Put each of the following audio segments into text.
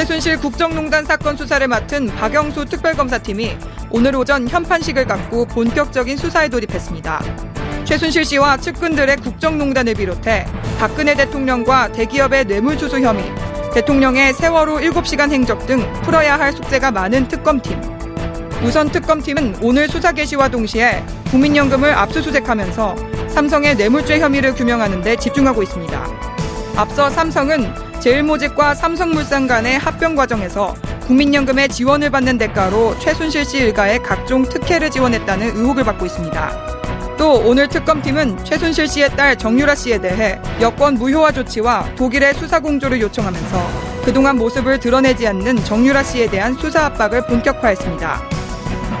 최순실 국정농단 사건 수사를 맡은 박영수 특별검사팀이 오늘 오전 현판식을 갖고 본격적인 수사에 돌입했습니다. 최순실 씨와 측근들의 국정농단을 비롯해 박근혜 대통령과 대기업의 뇌물수수 혐의, 대통령의 세월호 7시간 행적 등 풀어야 할 숙제가 많은 특검팀. 우선 특검팀은 오늘 수사 개시와 동시에 국민연금을 압수수색하면서 삼성의 뇌물죄 혐의를 규명하는 데 집중하고 있습니다. 앞서 삼성은 제일모직과 삼성물산 간의 합병 과정에서 국민연금의 지원을 받는 대가로 최순실 씨 일가의 각종 특혜를 지원했다는 의혹을 받고 있습니다. 또 오늘 특검팀은 최순실 씨의 딸 정유라 씨에 대해 여권 무효화 조치와 독일의 수사 공조를 요청하면서 그동안 모습을 드러내지 않는 정유라 씨에 대한 수사 압박을 본격화했습니다.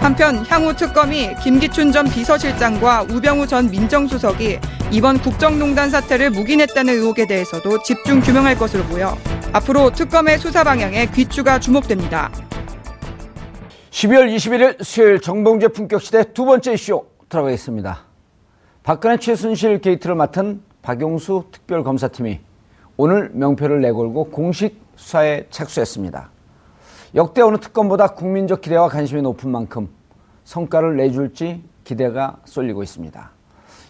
한편 향후 특검이 김기춘 전 비서실장과 우병우 전 민정수석이 이번 국정농단 사태를 묵인했다는 의혹에 대해서도 집중 규명할 것으로 보여 앞으로 특검의 수사 방향에 귀추가 주목됩니다. 12월 21일 수요일 정봉재 품격시대 두 번째 이슈 들어가겠습니다. 박근혜 최순실 게이트를 맡은 박용수 특별검사팀이 오늘 명표를 내걸고 공식 수사에 착수했습니다. 역대 어느 특검보다 국민적 기대와 관심이 높은 만큼 성과를 내줄지 기대가 쏠리고 있습니다.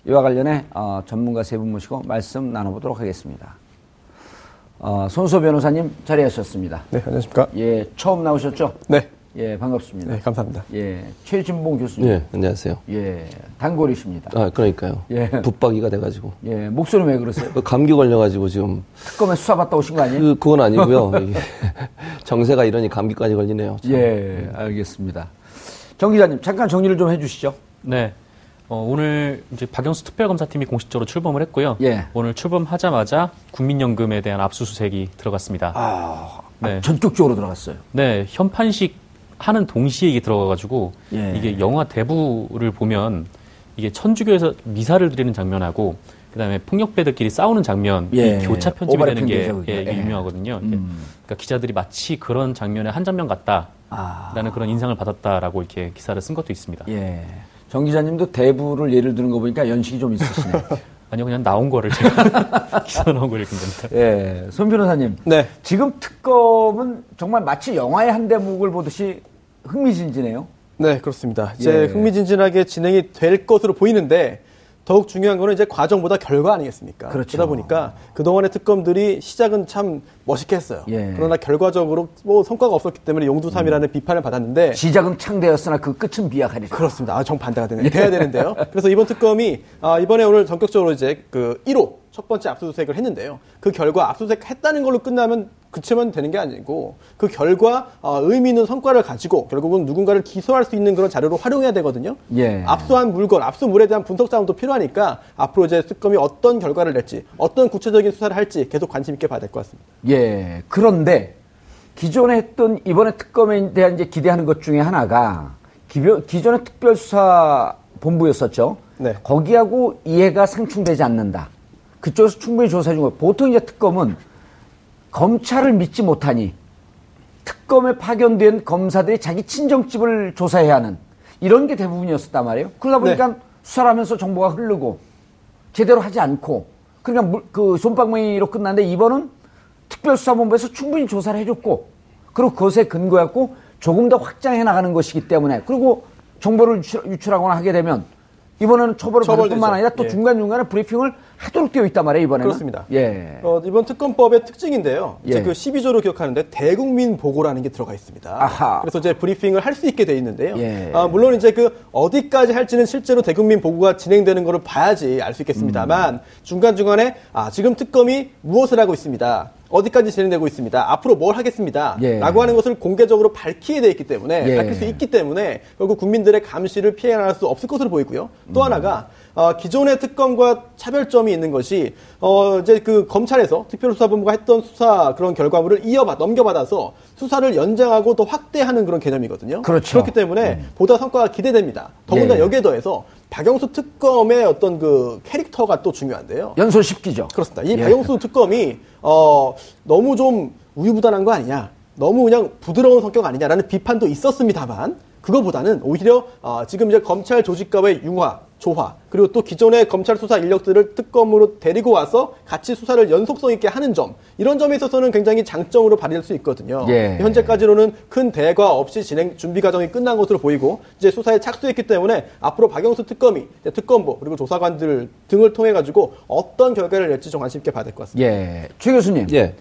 이와 관련해 어, 전문가 세 분 모시고 말씀 나눠보도록 하겠습니다. 어, 손소 변호사님 자리하셨습니다. 네, 안녕하십니까? 예, 처음 나오셨죠? 네. 예, 반갑습니다. 네, 감사합니다. 예, 최진봉 교수님. 네, 안녕하세요. 예, 단골이십니다. 아, 그러니까요. 예. 붙박이가 돼가지고. 예, 목소리 왜 그러세요? 그 감기 걸려가지고 지금. 특검에 수사받다 오신 거 아니에요? 그, 그건 아니고요. 정세가 이러니 감기까지 걸리네요. 참. 예, 알겠습니다. 정 기자님, 잠깐 정리를 좀 해주시죠. 네. 어, 오늘 이제 박영수 특별검사팀이 공식적으로 출범을 했고요. 예. 오늘 출범하자마자 국민연금에 대한 압수수색이 들어갔습니다. 아, 네. 전격적으로 들어갔어요. 네, 현판식 하는 동시에 이게 들어가가지고 예. 이게 영화 대부를 보면 이게 천주교에서 미사를 드리는 장면하고 그다음에 폭력배들끼리 싸우는 장면 예. 이 교차 편집이 되는 게. 예, 예. 유명하거든요. 음. 그러니까 기자들이 마치 그런 장면의 한 장면 같다라는 아, 그런 인상을 받았다라고 이렇게 기사를 쓴 것도 있습니다. 예. 정 기자님도 대부를 예를 드는 거 보니까 연식이 좀 있으시네. 아니요, 그냥 나온 거를 제가 기사 나온 걸 읽은 겁니다. 예, 손 변호사님. 네. 지금 특검은 정말 마치 영화의 한 대목을 보듯이 흥미진진해요. 네, 그렇습니다. 이제 예. 흥미진진하게 진행이 될 것으로 보이는데 더욱 중요한 거는 이제 과정보다 결과 아니겠습니까? 그렇죠. 러다 보니까 그동안의 특검들이 시작은 참 멋있게 했어요. 예. 그러나 결과적으로 뭐 성과가 없었기 때문에 용두삼이라는 비판을 받았는데 시작은 창대였으나 그 끝은 비약하리라. 그렇습니다. 아, 정반대가 되네. 돼야 되는데요. 그래서 이번 특검이 아, 이번에 오늘 전격적으로 이제 그 1호 첫 번째 압수수색을 했는데요. 그 결과 압수수색 했다는 걸로 끝나면 그치면 되는 게 아니고 그 결과 어, 의미 있는 성과를 가지고 결국은 누군가를 기소할 수 있는 그런 자료로 활용해야 되거든요. 예. 압수한 물건, 압수물에 대한 분석 자원도 필요하니까 앞으로 이제 특검이 어떤 결과를 낼지, 어떤 구체적인 수사를 할지 계속 관심 있게 봐야 될 것 같습니다. 예. 그런데 기존에 했던 이번에 특검에 대한 이제 기대하는 것 중에 하나가 기존, 기존의 특별수사 본부였었죠. 네. 거기하고 이해가 상충되지 않는다. 그쪽에서 충분히 조사해 준 거예요. 보통 이제 특검은 검찰을 믿지 못하니 특검에 파견된 검사들이 자기 친정집을 조사해야 하는 이런 게 대부분이었단 말이에요. 그러다 보니까 수사를 하면서 정보가 흐르고 제대로 하지 않고 그러니까 물- 그 손방망이로 끝났는데 이번은 특별수사본부에서 충분히 조사를 해줬고 그리고 그것에 근거했고 조금 더 확장해 나가는 것이기 때문에 그리고 정보를 유출, 유출하거나 하게 되면 이번에는 처벌을 받을 처벌되죠. 뿐만 아니라 또 예. 중간중간에 브리핑을 하도록 되어 있단 말이에요, 이번에는. 그렇습니다. 예. 어, 이번 특검법의 특징인데요. 이제 예. 그 12조로 기억하는데 대국민 보고라는 게 들어가 있습니다. 아하. 그래서 이제 브리핑을 할 수 있게 돼 있는데요. 예. 아, 물론 이제 그 어디까지 할지는 실제로 대국민 보고가 진행되는 거를 봐야지 알 수 있겠습니다만 음. 중간 중간에 아 지금 특검이 무엇을 하고 있습니다. 어디까지 진행되고 있습니다. 앞으로 뭘 하겠습니다. 예. 라고 하는 것을 공개적으로 밝히게 돼 있기 때문에 예. 밝힐 수 있기 때문에 결국 국민들의 감시를 피해 나갈 수 없을 것으로 보이고요. 음. 또 하나가 어, 기존의 특검과 차별점이 있는 것이 어, 이제 그 검찰에서 특별수사본부가 했던 수사 그런 결과물을 이어받 넘겨받아서 수사를 연장하고 또 확대하는 그런 개념이거든요. 그렇죠. 그렇기 때문에 보다 성과가 기대됩니다. 더군다나 예. 여기에 더해서 박영수 특검의 어떤 그 캐릭터가 또 중요한데요. 연설 10기죠. 그렇습니다. 이 예. 박영수 특검이 어, 너무 좀 우유부단한 거 아니냐, 너무 그냥 부드러운 성격 아니냐라는 비판도 있었습니다만 그거보다는 오히려 어, 지금 이제 검찰 조직과의 융화, 조화 그리고 또 기존의 검찰 수사 인력들을 특검으로 데리고 와서 같이 수사를 연속성 있게 하는 점 이런 점에 있어서는 굉장히 장점으로 발휘될 수 있거든요. 예. 현재까지로는 큰 대과 없이 진행 준비 과정이 끝난 것으로 보이고 이제 수사에 착수했기 때문에 앞으로 박영수 특검이 이제 특검부 그리고 조사관들 등을 통해 가지고 어떤 결과를 낼지 좀 관심 있게 봐야 될 것 같습니다. 예. 최 교수님. 예.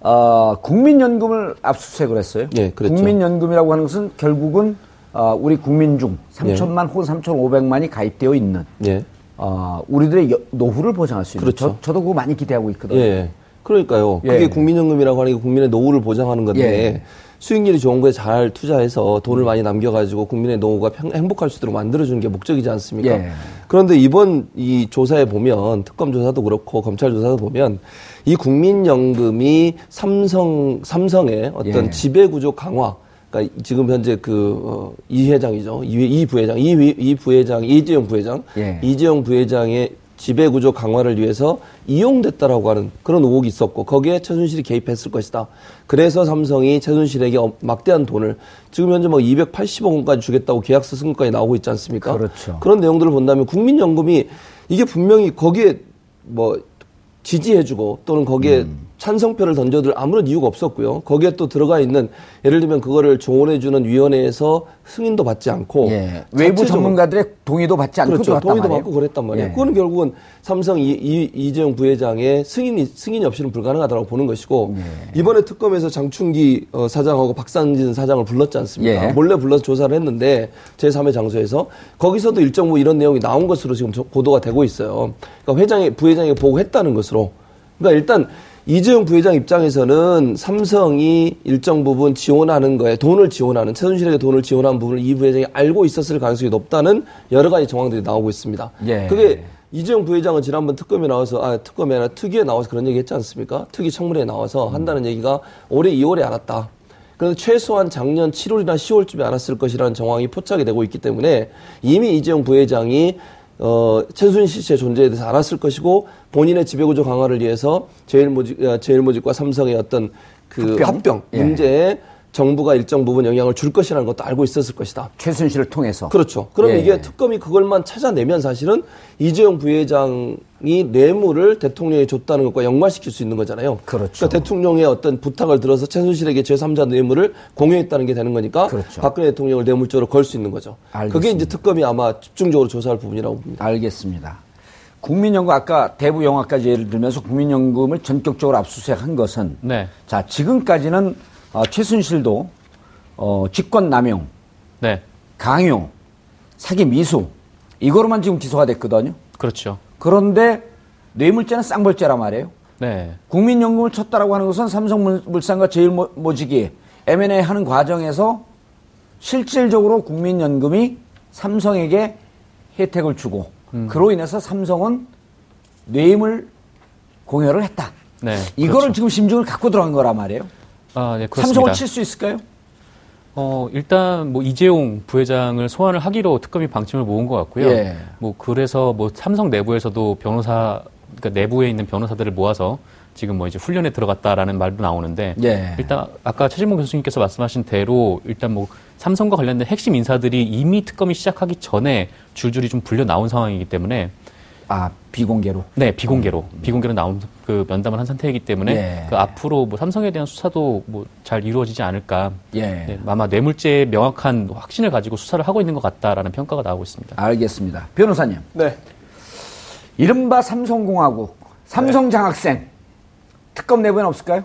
어, 국민연금을 압수수색을 했어요. 예, 그랬죠. 국민연금이라고 하는 것은 결국은 어, 우리 국민 중 예. 3천만 혹은 3,500만이 가입되어 있는 예. 어, 우리들의 여- 노후를 보장할 수 있는 그렇죠. 저, 도 그거 많이 기대하고 있거든요. 예. 그러니까요. 예. 그게 국민연금이라고 하는 게 국민의 노후를 보장하는 건데 예. 수익률이 좋은 거에 잘 투자해서 돈을 많이 남겨가지고 국민의 노후가 평- 행복할 수 있도록 만들어주는 게 목적이지 않습니까? 예. 그런데 이번 이 조사에 보면 특검 조사도 그렇고 검찰 조사도 보면 이 국민연금이 삼성 삼성의 어떤 예. 지배 구조 강화 그러니까 지금 현재 그, 어, 이 회장이죠. 이, 이 부회장, 이, 위- 이 부회장, 이재용 부회장. 예. 이재용 부회장의 지배구조 강화를 위해서 이용됐다라고 하는 그런 의혹이 있었고 거기에 최순실이 개입했을 것이다. 그래서 삼성이 최순실에게 어- 막대한 돈을 지금 현재 뭐 280억 원까지 주겠다고 계약서 쓴 것까지 나오고 있지 않습니까? 그렇죠. 그런 내용들을 본다면 국민연금이 이게 분명히 거기에 뭐 지지해주고 또는 거기에 음. 찬성표를 던져둘 아무런 이유가 없었고요. 거기에 또 들어가 있는 예를 들면 그거를 조언해주는 위원회에서 승인도 받지 않고 예. 외부 전문가들의 동의도 받지 않고 그렇죠. 동의도 말이에요. 받고 그랬단 말이에요. 예. 그거는 결국은 삼성 이, 이, 이재용 부회장의 승인이, 승인이 없이는 불가능하다고 보는 것이고, 예. 이번에 특검에서 장충기 어, 사장하고 박상진 사장을 불렀지 않습니까? 예. 몰래 불러서 조사를 했는데, 제3의 장소에서, 거기서도 일정 부 이런 내용이 나온 것으로 지금 저- 보도가 되고 있어요. 그러니까 회장이, 부회장이 보고했다는 것으로. 그러니까 일단, 이재용 부회장 입장에서는 삼성이 일정 부분 지원하는 거에 돈을 지원하는 최순실에게 돈을 지원한 부분을 이 부회장이 알고 있었을 가능성이 높다는 여러 가지 정황들이 나오고 있습니다. 예. 그게 이재용 부회장은 지난번 특검에 나와서 아 특검이 아니라 특위에 나와서 그런 얘기 했지 않습니까? 특위 청문회에 나와서 한다는 얘기가 올해 2월에 알았다. 그래서 최소한 작년 7월이나 10월쯤에 알았을 것이라는 정황이 포착이 되고 있기 때문에 이미 이재용 부회장이 어, 최순실 씨의 존재에 대해서 알았을 것이고 본인의 지배구조 강화를 위해서 제일모직, 어, 제일모직과 삼성의 어떤 그 합병? 합병, 예. 문제에 정부가 일정 부분 영향을 줄 것이라는 것도 알고 있었을 것이다. 최순실을 통해서. 그렇죠. 그럼 예. 이게 특검이 그걸만 찾아내면 사실은 이재용 부회장이 뇌물을 대통령에 줬다는 것과 연관시킬 수 있는 거잖아요. 그렇죠. 그러니까 대통령의 어떤 부탁을 들어서 최순실에게 제3자 뇌물을 공유했다는 게 되는 거니까 그렇죠. 박근혜 대통령을 뇌물죄로 걸 수 있는 거죠. 알겠습니다. 그게 이제 특검이 아마 집중적으로 조사할 부분이라고 봅니다. 알겠습니다. 국민연금 아까 대부 영화까지 예를 들면서 국민연금을 전격적으로 압수수색한 것은 네. 자 지금까지는 어, 최순실도 어, 직권 남용, 네. 강요, 사기 미수 이거로만 지금 기소가 됐거든요. 그렇죠. 그런데 뇌물죄는 쌍벌죄란 말이에요. 네. 국민연금을 쳤다라고 하는 것은 삼성물산과 제일모직이 M&A 하는 과정에서 실질적으로 국민연금이 삼성에게 혜택을 주고 그로 인해서 삼성은 뇌물 공여를 했다. 네. 이거를 그렇죠. 지금 심증을 갖고 들어간 거란 말이에요. 아, 네. 삼성을 칠 수 있을까요? 어, 일단 뭐 이재용 부회장을 소환을 하기로 특검이 방침을 모은 것 같고요. 예. 뭐 그래서 뭐 삼성 내부에서도 변호사 그러니까 내부에 있는 변호사들을 모아서 지금 뭐 이제 훈련에 들어갔다라는 말도 나오는데 예. 일단 아까 최진봉 교수님께서 말씀하신 대로 일단 뭐 삼성과 관련된 핵심 인사들이 이미 특검이 시작하기 전에 줄줄이 좀 불려 나온 상황이기 때문에 아 비공개로. 네, 비공개로. 비공개로 나온 그 면담을 한 상태이기 때문에 예. 그 앞으로 뭐 삼성에 대한 수사도 뭐 잘 이루어지지 않을까. 예. 네, 아마 뇌물죄의 명확한 확신을 가지고 수사를 하고 있는 것 같다라는 평가가 나오고 있습니다. 알겠습니다. 변호사님. 네. 이른바 삼성공화국, 삼성 장학생 특검 내부에는 없을까요?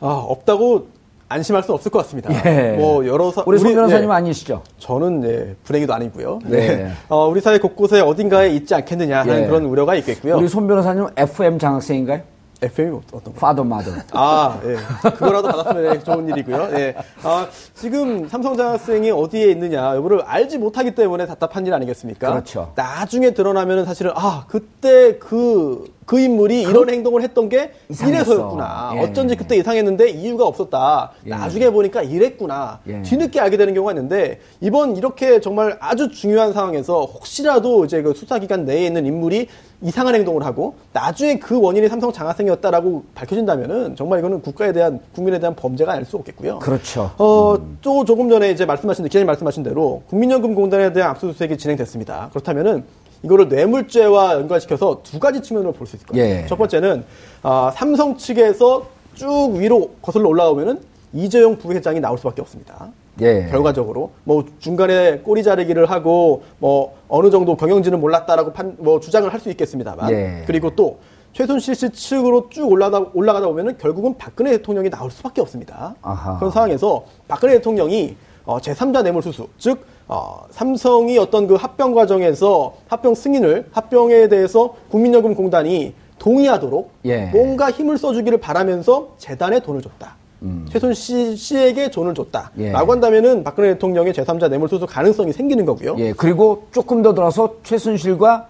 아, 없다고 안심할 수 없을 것 같습니다. 예. 뭐 여러 사 우리 손 변호사님 예. 은 아니시죠? 저는 네, 불행히도 아니고요. 네. 네. 어, 우리 사회 곳곳에 어딘가에 있지 않겠느냐 하는 예. 그런 우려가 있겠고요. 우리 손 변호사님 FM 장학생인가요? FM이 어떤 거? 파더 마더. 아, 예. 그거라도 받았으면 좋은 일이고요. 예. 아, 지금 삼성장학생이 어디에 있느냐 여부를 알지 못하기 때문에 답답한 일 아니겠습니까? 그렇죠. 나중에 드러나면은 사실은 아, 그때 그, 그 인물이 이런 행동을 했던 게 이상했어. 이래서였구나. 예. 어쩐지 그때 이상했는데 이유가 없었다. 예. 나중에 보니까 이랬구나. 예. 뒤늦게 알게 되는 경우가 있는데 이번 이렇게 정말 아주 중요한 상황에서 혹시라도 이제 그 수사기관 내에 있는 인물이 이상한 행동을 하고 나중에 그 원인이 삼성 장학생이었다라고 밝혀진다면은 정말 이거는 국가에 대한 국민에 대한 범죄가 아닐 수 없겠고요. 그렇죠. 어, 또 조금 전에 이제 말씀하신, 기자님 말씀하신 대로 국민연금공단에 대한 압수수색이 진행됐습니다. 그렇다면은 이거를 뇌물죄와 연관시켜서 두 가지 측면으로 볼 수 있을 것 같아요. 예. 첫 번째는, 아, 삼성 측에서 쭉 위로 거슬러 올라오면은 이재용 부회장이 나올 수밖에 없습니다. 예. 결과적으로 뭐 중간에 꼬리 자르기를 하고 뭐 어느 정도 경영진은 몰랐다라고 판, 뭐 주장을 할 수 있겠습니다만 예. 그리고 또 최순실 씨 측으로 쭉 올라가 올라가다 보면은 결국은 박근혜 대통령이 나올 수밖에 없습니다. 아하. 그런 상황에서 박근혜 대통령이 어, 제3자 뇌물수수 즉 어, 삼성이 어떤 그 합병 과정에서 합병 승인을 합병에 대해서 국민연금공단이 동의하도록 예. 뭔가 힘을 써주기를 바라면서 재단에 돈을 줬다. 최순실 씨에게 돈을 줬다. 음. 예. 라고 한다면은 박근혜 대통령의 제3자 뇌물수수 가능성이 생기는 거고요. 예, 그리고 조금 더 들어서 최순실과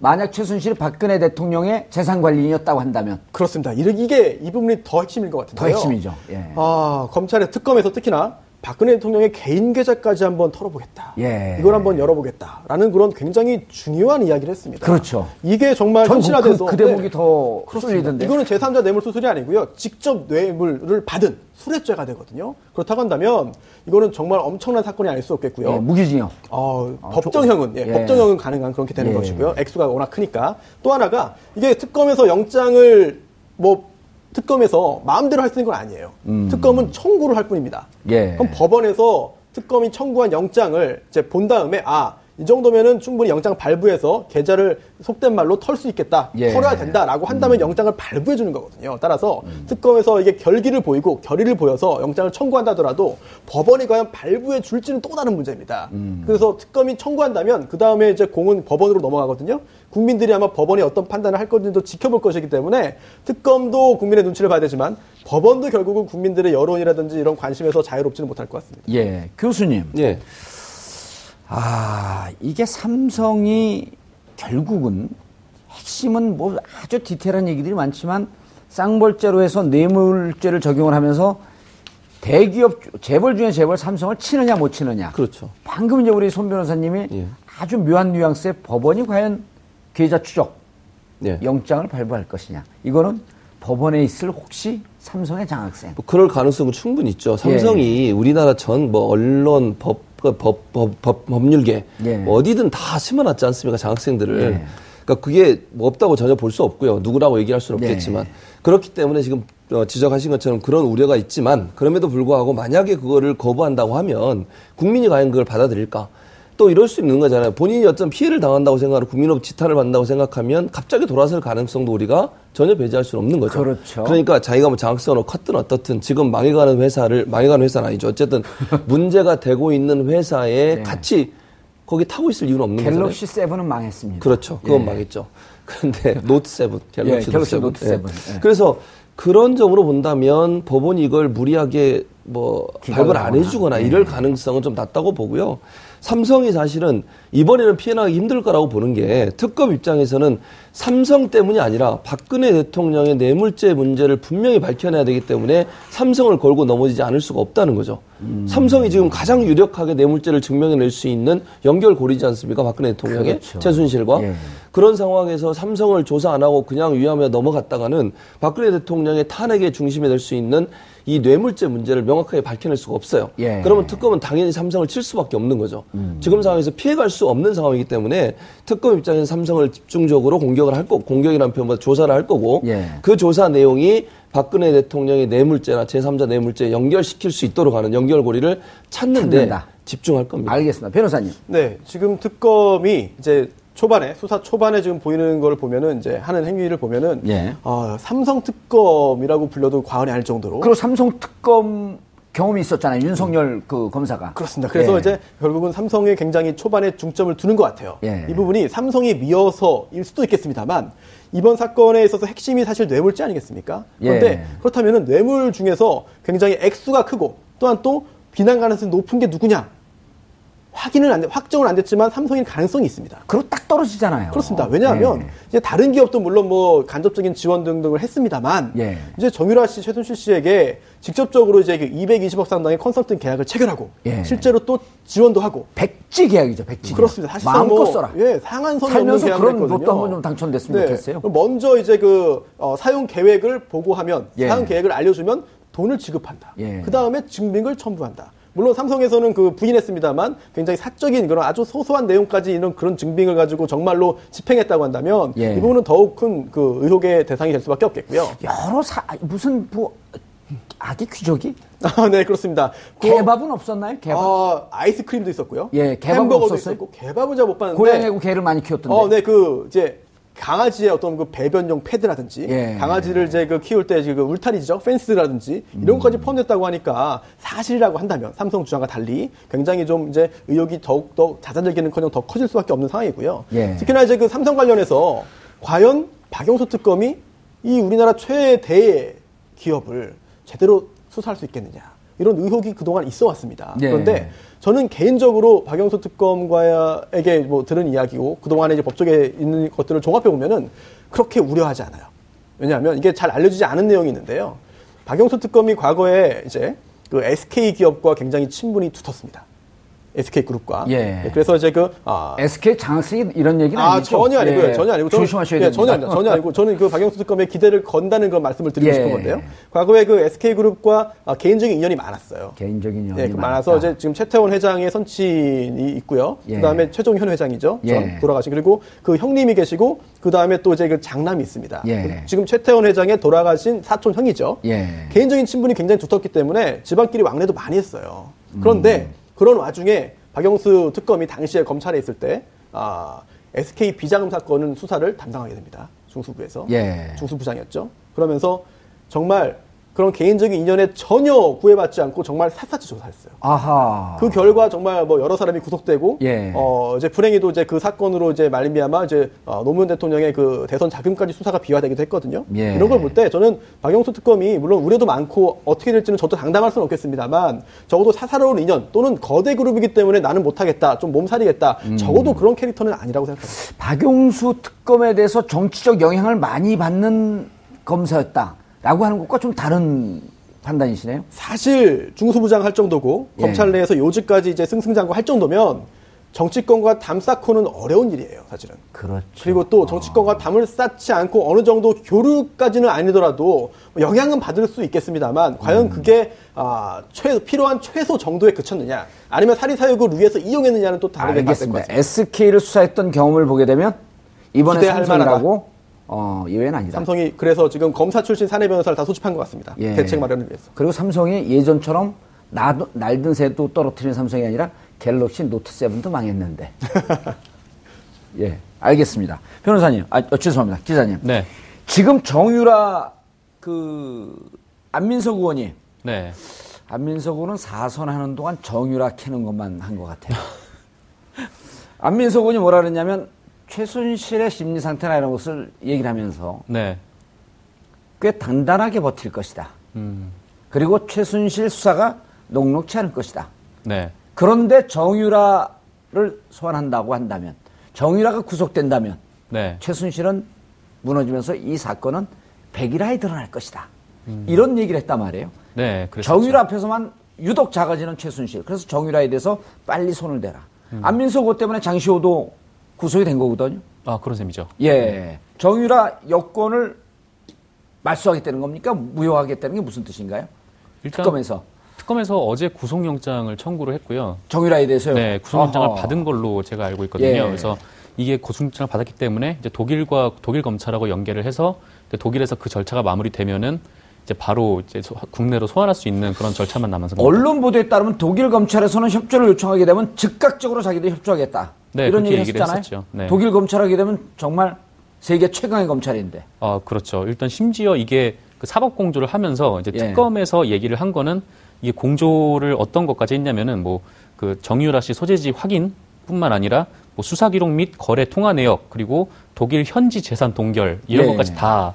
만약 최순실이 박근혜 대통령의 재산 관리인이었다고 한다면 그렇습니다. 이게 이 부분이 더 핵심일 것 같은데요. 더 핵심이죠. 예. 아, 검찰의 특검에서 특히나 박근혜 대통령의 개인 계좌까지 한번 털어보겠다. 예. 이걸 한번 열어보겠다라는 그런 굉장히 중요한 이야기를 했습니다. 그렇죠. 이게 정말 전 현실화돼서 그, 그 대목이 네. 더. 쏠리던데. 이거는 제3자 뇌물 수술이 아니고요. 직접 뇌물을 받은 수뢰죄가 되거든요. 그렇다고 한다면 이거는 정말 엄청난 사건이 아닐 수 없겠고요. 예, 무기징역. 어, 아, 법정형은 예, 예. 법정형은 가능한 그렇게 되는 예. 것이고요. 액수가 워낙 크니까 또 하나가 이게 특검에서 영장을 뭐 특검에서 마음대로 할 수 있는 건 아니에요. 특검은 청구를 할 뿐입니다. 음. 예. 그럼 법원에서 특검이 청구한 영장을 이제 본 다음에 아. 이 정도면은 충분히 영장 발부해서 계좌를 속된 말로 털 수 있겠다, 예. 털어야 된다라고 한다면 영장을 발부해 주는 거거든요. 따라서 특검에서 이게 결기를 보이고 결의를 보여서 영장을 청구한다더라도 법원이 과연 발부해 줄지는 또 다른 문제입니다. 그래서 특검이 청구한다면 그 다음에 이제 공은 법원으로 넘어가거든요. 국민들이 아마 법원이 어떤 판단을 할 건지도 지켜볼 것이기 때문에 특검도 국민의 눈치를 봐야 되지만 법원도 결국은 국민들의 여론이라든지 이런 관심에서 자유롭지는 못할 것 같습니다. 예, 교수님. 예. 아, 이게 삼성이 결국은 핵심은 뭐 아주 디테일한 얘기들이 많지만 쌍벌죄로 해서 뇌물죄를 적용을 하면서 대기업 재벌 중에 재벌 삼성을 치느냐 못 치느냐. 그렇죠. 방금 이제 우리 손 변호사님이 예. 아주 묘한 뉘앙스의 법원이 과연 계좌 추적 예. 영장을 발부할 것이냐. 이거는 법원에 있을 혹시 삼성의 장학생. 뭐 그럴 가능성은 충분히 있죠. 삼성이 우리나라 전 뭐 언론 법, 그 법, 법, 법, 법률계 예. 뭐 어디든 다 심어놨지 않습니까? 장학생들을. 예. 그러니까 그게 뭐 없다고 전혀 볼 수 없고요. 누구라고 얘기할 수는 예. 없겠지만 그렇기 때문에 지금 어, 지적하신 것처럼 그런 우려가 있지만 그럼에도 불구하고 만약에 그거를 거부한다고 하면 국민이 과연 그걸 받아들일까? 또 이럴 수 있는 거잖아요. 본인이 어떤 피해를 당한다고 생각하고 국민으로부터 지탄을 받는다고 생각하면 갑자기 돌아설 가능성도 우리가 전혀 배제할 수는 없는 거죠. 그렇죠. 그러니까 자기가 뭐 장학생으로 컸든 어떻든 지금 망해가는 회사를 망해가는 회사는 아니죠. 어쨌든 문제가 되고 있는 회사에 네. 같이 거기 타고 있을 이유는 없는 거잖아요. 갤럭시 세븐은 망했습니다. 그렇죠. 그건 예. 망했죠. 그런데 노트 세븐, 갤럭시, 예, 갤럭시 세븐. 노트 세븐. 예. 그래서 그런 점으로 본다면 법원이 이걸 무리하게 뭐 발부를 안. 해주거나 예. 이럴 가능성은 좀 낮다고 보고요. 삼성이 사실은 이번에는 피해 나가기 힘들 거라고 보는 게 특검 입장에서는 삼성 때문이 아니라 박근혜 대통령의 뇌물죄 문제를 분명히 밝혀내야 되기 때문에 삼성을 걸고 넘어지지 않을 수가 없다는 거죠. 음. 삼성이 지금 가장 유력하게 뇌물죄를 증명해낼 수 있는 연결고리지 않습니까? 박근혜 대통령의 그렇죠. 최순실과 예. 그런 상황에서 삼성을 조사 안 하고 그냥 위험에 넘어갔다가는 박근혜 대통령의 탄핵의 중심이 될 수 있는 이 뇌물죄 문제를 명확하게 밝혀낼 수가 없어요. 예. 음. 그러면 특검은 당연히 삼성을 칠 수밖에 없는 거죠. 지금 상황에서 피해갈 수 없는 상황이기 때문에 특검 입장에서 삼성을 집중적으로 공격을 할 거고 공격이라는 표현보다 조사를 할 거고 예. 그 조사 내용이 박근혜 대통령의 뇌물죄나 제3자 뇌물죄에 연결시킬 수 있도록 하는 연결고리를 찾는데 찾는다. 집중할 겁니다. 알겠습니다. 변호사님. 네, 지금 특검이 이제 초반에 수사 초반에 지금 보이는 걸 보면은 이제 하는 행위를 보면은 예. 어, 삼성 특검이라고 불려도 과언이 아닐 정도로 그리고 삼성 특검 경험이 있었잖아요. 윤석열 그 검사가. 그렇습니다. 그래서 예. 이제 결국은 삼성에 굉장히 초반에 중점을 두는 것 같아요. 예. 이 부분이 삼성이 미어서일 수도 있겠습니다만 이번 사건에 있어서 핵심이 사실 뇌물죄 아니겠습니까? 그런데 예. 그렇다면은 뇌물 중에서 굉장히 액수가 크고 또한 또 비난 가능성이 높은 게 누구냐? 확인은 안 돼, 확정은 안 됐지만 삼성일 가능성이 있습니다. 그리고 딱 떨어지잖아요. 그렇습니다. 왜냐하면 예. 이제 다른 기업도 물론 뭐 간접적인 지원 등등을 했습니다만 예. 이제 정유라 씨, 최순실 씨에게 직접적으로 이제 그 220억 상당의 컨설팅 계약을 체결하고 예. 실제로 또 지원도 하고 백지 계약이죠. 백지. 그렇습니다. 사실상 마음껏 뭐 써라. 예, 상한선이 없는 살면서 계약을 그런. 로또 한번 좀 당첨됐으면 좋겠어요. 그럼 먼저 이제 그 어, 사용 계획을 보고하면 예. 사용 계획을 알려주면 돈을 지급한다. 예. 그 다음에 증빙을 첨부한다. 물론 삼성에서는 그 부인했습니다만 굉장히 사적인 그런 아주 소소한 내용까지 이런 그런 증빙을 가지고 정말로 집행했다고 한다면 예. 이 부분은 더욱 큰 그 의혹의 대상이 될 수밖에 없겠고요. 여러 사 무슨 뭐 아기 귀족이 아, 네 그렇습니다. 그- 개밥은 없었나요? 개밥. 아, 아이스크림도 있었고요. 예, 개밥은 햄버거도 없었어요? 있었고 개밥은 잘 못 봤는데 고양이하고 개를 많이 키웠던데. 어, 네, 그 이제 강아지의 어떤 그 배변용 패드라든지 예. 강아지를 이제 그 키울 때 그 울타리죠 펜스라든지 이런 것까지 포함됐다고 하니까 사실이라고 한다면 삼성 주장과 달리 굉장히 좀 이제 의혹이 더욱 더 잦아들기는커녕 더 커질 수밖에 없는 상황이고요. 예. 특히나 이제 그 삼성 관련해서 과연 박영수 특검이 이 우리나라 최대 기업을 제대로 수사할 수 있겠느냐 이런 의혹이 그동안 있어 왔습니다. 예. 그런데 저는 개인적으로 박영수 특검과에게 뭐 들은 이야기고 그동안에 이제 법조계에 있는 것들을 종합해 보면은 그렇게 우려하지 않아요. 왜냐하면 이게 잘 알려지지 않은 내용이 있는데요. 박영수 특검이 과거에 이제 그 SK 기업과 굉장히 친분이 두텁습니다. SK 그룹과. 예. 그래서 이제 그 아, SK 장학생이 이런 얘기는 아, 아니죠? 전혀 아니고요. 예. 전혀 아니고. 저는- 조심하셔야 예, 됩니다. 전혀 아닙니다. 전혀 아니고. 저는 그 박영수 특검에 기대를 건다는 그런 말씀을 드리고 예. 싶은 건데요. 과거에 그 SK그룹과 아, 개인적인 인연이 많았어요. 개인적인 연이 예, 그 많아서 이제 지금 최태원 회장의 선친이 있고요. 예. 그 다음에 최종현 회장이죠. 전 예. 돌아가신. 그리고 그 형님이 계시고, 그 다음에 또 이제 그 장남이 있습니다. 예. 지금 최태원 회장의 돌아가신 사촌 형이죠. 예. 개인적인 친분이 굉장히 두텁기 때문에 집안끼리 왕래도 많이 했어요. 그런데 음. 그런 와중에 박영수 특검이 당시에 검찰에 있을 때 아, SK 비자금 사건은 수사를 담당하게 됩니다. 중수부에서 예. 중수부장이었죠. 그러면서 정말 그런 개인적인 인연에 전혀 구애받지 않고 정말 샅샅이 조사했어요. 아하. 그 결과 정말 뭐 여러 사람이 구속되고 예. 어 이제 불행히도 이제 그 사건으로 이제 말미암아 이제 어, 노무현 대통령의 그 대선 자금까지 수사가 비화되기도 했거든요. 예. 이런 걸 볼 때 저는 박영수 특검이 물론 우려도 많고 어떻게 될지는 저도 장담할 수는 없겠습니다만 적어도 사사로운 인연 또는 거대 그룹이기 때문에 나는 못하겠다 좀 몸살이겠다 음. 적어도 그런 캐릭터는 아니라고 생각합니다. 박용수 특검에 대해서 정치적 영향을 많이 받는 검사였다 라고 하는 것과 좀 다른 판단이시네요. 사실 중수부장 할 정도고 예. 검찰 내에서 요직까지 이제 승승장구 할 정도면 정치권과 담 쌓고는 어려운 일이에요 사실은. 그렇죠. 그리고 또 정치권과 담을 쌓지 않고 어느 정도 교류까지는 아니더라도 영향은 받을 수 있겠습니다만 과연 음. 그게 아, 최, 필요한 최소 정도에 그쳤느냐 아니면 사리사욕을 위해서 이용했느냐는 또 다르게 봤을 것. 같습니다. SK를 수사했던 경험을 보게 되면 이번에 삼성이라고 어, 예외는 아니다. 삼성이 그래서 지금 검사 출신 사내 변호사를 다 소집한 것 같습니다. 예. 대책 마련을 위해서. 그리고 삼성이 예전처럼 나도, 날든 새도 떨어뜨리는 삼성이 아니라 갤럭시 노트 7도 망했는데. 예, 알겠습니다. 변호사님, 아, 어, 죄송합니다. 기자님. 네. 지금 정유라 그 안민석 의원이 네. 안민석 의원은 사선 하는 동안 정유라 캐는 것만 한 것 같아요. 안민석 의원이 뭐라 그랬냐면 최순실의 심리 상태나 이런 것을 얘기를 하면서 네. 꽤 단단하게 버틸 것이다. 음. 그리고 최순실 수사가 녹록치 않을 것이다. 네. 그런데 정유라를 소환한다고 한다면 정유라가 구속된다면 네. 최순실은 무너지면서 이 사건은 백일하에 드러날 것이다. 이런 얘기를 했단 말이에요. 네. 정유라 앞에서만 유독 작아지는 최순실. 그래서 정유라에 대해서 빨리 손을 대라. 안민석 호 때문에 장시호도 구속이 된 거거든요. 아, 그런 셈이죠. 예. 정유라 여권을 말소하겠다는 겁니까? 무효하겠다는 게 무슨 뜻인가요? 일단 특검에서. 특검에서 어제 구속영장을 청구를 했고요. 정유라에 대해서요? 네, 구속영장을 어허. 받은 걸로 제가 알고 있거든요. 예. 그래서 이게 구속영장을 받았기 때문에 이제 독일과 독일 검찰하고 연계를 해서 독일에서 그 절차가 마무리되면은 이제 바로 이제 소- 국내로 소환할 수 있는 그런 절차만 남아서 언론 보도에 따르면 독일 검찰에서는 협조를 요청하게 되면 즉각적으로 자기들이 협조하겠다. 네, 이런 얘기 얘기를 했었잖아요. 네. 독일 검찰하게 되면 정말 세계 최강의 검찰인데. 아, 그렇죠. 일단 심지어 이게 그 사법 공조를 하면서 이제 예. 특검에서 얘기를 한 거는 이게 공조를 어떤 것까지 했냐면은 뭐 그 정유라 씨 소재지 확인뿐만 아니라 뭐 수사 기록 및 거래 통화 내역 그리고 독일 현지 재산 동결 이런 예. 것까지 다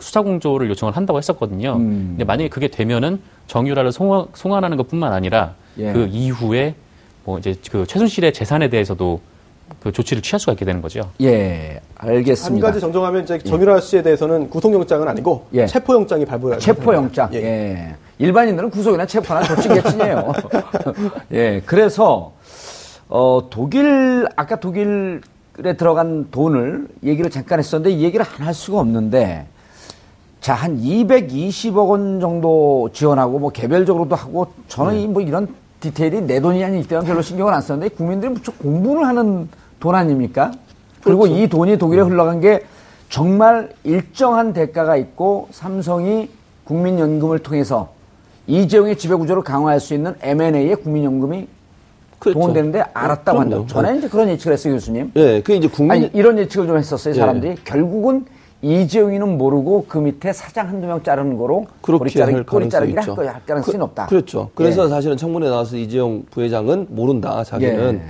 수사 공조를 요청을 한다고 했었거든요. 음. 근데 만약에 그게 되면은 정유라를 송환, 송환하는 것뿐만 아니라 예. 그 이후에 뭐 이제 그 최순실의 재산에 대해서도 그 조치를 취할 수가 있게 되는 거죠. 예, 한 알겠습니다. 가지 정정하면 이제 정유라 씨에 대해서는 구속영장은 아니고 예. 체포영장이 발부가 체포영장. 예. 예. 일반인들은 구속이나 체포나 조치 개친이에요. 예. 그래서 어 독일 아까 독일에 들어간 돈을 얘기를 잠깐 했었는데 이 얘기를 안 할 수가 없는데 자 한 220억 원 정도 지원하고 뭐 개별적으로도 하고 저는 이뭐 이런 디테일이 내 돈이 아니기 때문에 별로 신경을 안 썼는데 국민들이 무척 공부를 하는 돈 아닙니까? 그리고 이 돈이 독일에 흘러간 게 정말 일정한 대가가 있고 삼성이 국민연금을 통해서 이재용의 지배구조를 강화할 수 있는 M&A에 국민연금이 그렇죠. 동원되는데 알았다고. 한다. 전에 이제 그런 예측을 했어요, 교수님. 예, 그 이제 국민 아니, 이런 예측을 좀 했었어요, 예. 사람들이. 결국은 이재용이는 모르고 그 밑에 사장 한두 명 자르는 거로 꼬리 그렇게 자르기, 할 꼬리 자르기를 할, 있죠. 거, 할 가능성이 높다. 그렇죠. 그래서 예. 사실은 청문회 나와서 이재용 부회장은 모른다. 자기는 예.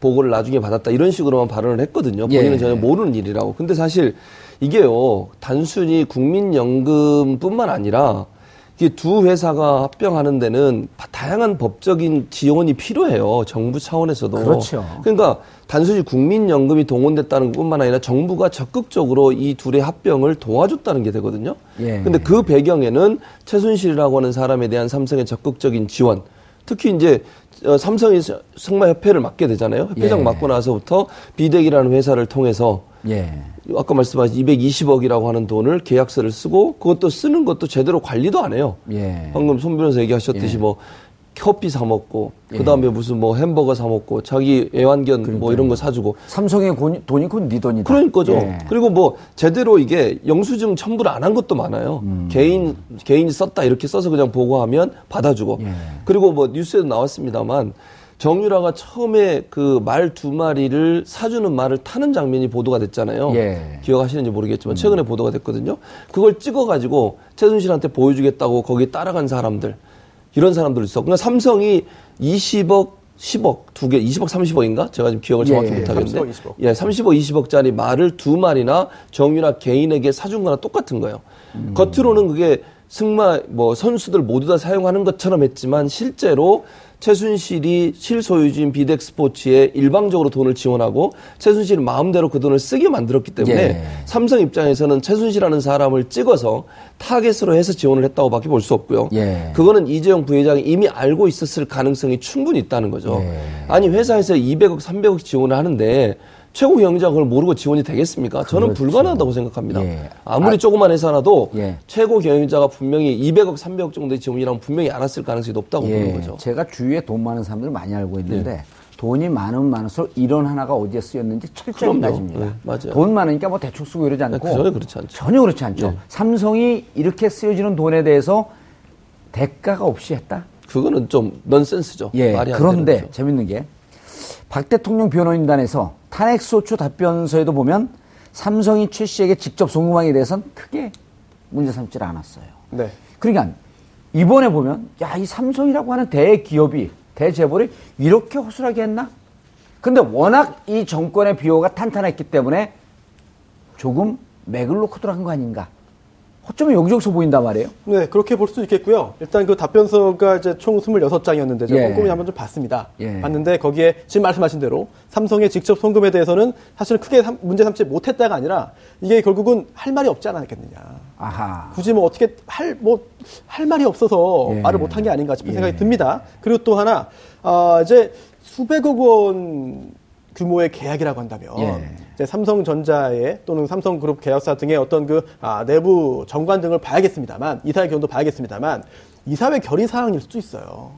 보고를 나중에 받았다. 이런 식으로만 발언을 했거든요. 본인은 예. 전혀 모르는 일이라고. 근데 사실 이게요. 단순히 국민연금뿐만 아니라 두 회사가 합병하는 데는 다양한 법적인 지원이 필요해요. 정부 차원에서도. 그렇죠. 그러니까 단순히 국민연금이 동원됐다는 것뿐만 아니라 정부가 적극적으로 이 둘의 합병을 도와줬다는 게 되거든요. 예. 근데 그 배경에는 최순실이라고 하는 사람에 대한 삼성의 적극적인 지원. 특히 이제 어, 삼성이 승마협회를 맡게 되잖아요. 협회장 예. 맡고 나서부터 비덱이라는 회사를 통해서 예. 아까 말씀하신 220억이라고 하는 돈을 계약서를 쓰고 그것도 쓰는 것도 제대로 관리도 안 해요. 예. 방금 손 변호사 얘기하셨듯이 예. 뭐 커피 사 먹고 예. 그다음에 무슨 뭐 햄버거 사 먹고 자기 애완견 뭐 이런 거 사주고 삼성의 돈- 돈이 곧네 돈이다. 그러니까죠. 예. 그리고 뭐 제대로 이게 영수증 첨부를 안 한 것도 많아요. 음. 개인 개인이 썼다 이렇게 써서 그냥 보고하면 받아주고. 예. 그리고 뭐 뉴스에도 나왔습니다만 정유라가 처음에 그 말 두 마리를 사주는 말을 타는 장면이 보도가 됐잖아요. 예. 기억하시는지 모르겠지만 최근에 보도가 됐거든요. 그걸 찍어가지고 최순실한테 보여주겠다고 거기 따라간 사람들 이런 사람들 있어. 그러니까 삼성이 20억 10억 두 개, 20억, 30억인가? 제가 지금 기억을 정확히 예, 못하겠는데. 30억, 20억. 예, 30억, 20억짜리 말을 두 마리나 정유라 개인에게 사준 거나 똑같은 거예요. 겉으로는 그게 승마 뭐 선수들 모두 다 사용하는 것처럼 했지만 실제로 최순실이 실소유주인 비덱 스포츠에 일방적으로 돈을 지원하고 최순실이 마음대로 그 돈을 쓰게 만들었기 때문에 예. 삼성 입장에서는 최순실이라는 사람을 찍어서 타겟으로 해서 지원을 했다고밖에 볼 수 없고요. 예. 그거는 이재용 부회장이 이미 알고 있었을 가능성이 충분히 있다는 거죠. 예. 아니 회사에서 200억, 300억 지원을 하는데 최고 경영자가 그걸 모르고 지원이 되겠습니까? 저는 그렇죠. 불가능하다고 생각합니다. 예. 아무리 아, 조그만 회사라도 예. 최고 경영자가 분명히 200억, 300억 정도의 지원이라면 분명히 알았을 가능성이 높다고 보는 예, 거죠. 제가 주위에 돈 많은 사람들 많이 알고 있는데 돈이 많으면 많을수록 이런 하나가 어디에 쓰였는지 철저히. 따집니다. 네, 맞아요. 돈 많으니까 뭐 대충 쓰고 이러지 않고 네, 전혀 그렇지 않죠. 전혀 그렇지 않죠. 네. 삼성이 이렇게 쓰여지는 돈에 대해서 대가가 없이 했다. 그거는 좀 넌센스죠. 예. 말이 안 그런데 되는 거죠. 재밌는 게 박 대통령 변호인단에서 탄핵소추 답변서에도 보면 삼성이 최 씨에게 직접 송금하게 대해서는 크게 문제 삼지를 않았어요. 네. 그러니까 이번에 보면 야 이 삼성이라고 하는 대기업이 대재벌이 이렇게 허술하게 했나? 근데 워낙 이 정권의 비호가 탄탄했기 때문에 조금 맥을 놓고 들어간 거 아닌가? 어쩌면 여기저기서 보인단 말이에요. 네, 그렇게 볼 수 있겠고요. 일단 그 답변서가 이제 총 26장이었는데 제가 예. 꼼꼼히 한번 좀 봤습니다. 예. 봤는데 거기에 지금 말씀하신 대로 삼성의 직접 송금에 대해서는 사실 크게 삼- 문제 삼지 못했다가 아니라 이게 결국은 할 말이 없지 않았겠느냐. 아하. 굳이 뭐 어떻게 할, 뭐, 할 말이 없어서 예. 말을 못한 게 아닌가 싶은 예. 생각이 듭니다. 그리고 또 하나, 아, 이제 수백억 원 규모의 계약이라고 한다면, 예. 삼성전자의 또는 삼성그룹 계약사 등의 어떤 그, 아, 내부 정관 등을 봐야겠습니다만, 이사회 결혼도 봐야겠습니다만, 이사회 결의 사항일 수도 있어요.